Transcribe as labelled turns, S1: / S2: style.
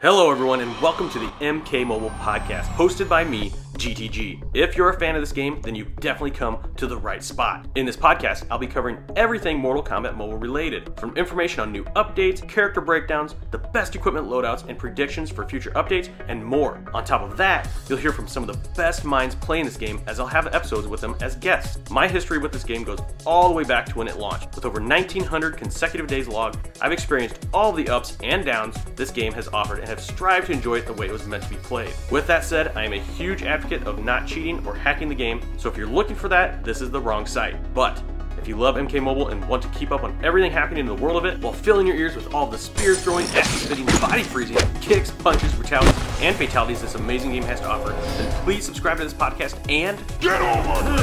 S1: Hello, everyone, and welcome to the MK Mobile Podcast, hosted by me, GTG. If you're a fan of this game, then you've definitely come to the right spot. In this podcast, I'll be covering everything Mortal Kombat Mobile related, from information on new updates, character breakdowns, the best equipment loadouts, and predictions for future updates, and more. On top of that, you'll hear from some of the best minds playing this game, as I'll have episodes with them as guests. My history with this game goes all the way back to when it launched. With over 1,900 consecutive days logged, I've experienced all the ups and downs this game has offered and have strived to enjoy it the way it was meant to be played. With that said, I am a huge advocate of not cheating or hacking the game, so if you're looking for that, this is the wrong site. But if you love MK Mobile and want to keep up on everything happening in the world of it while filling your ears with all the spear throwing, ass spitting, body freezing, kicks, punches, brutalities, and fatalities this amazing game has to offer, then please subscribe to this podcast and
S2: Get over here!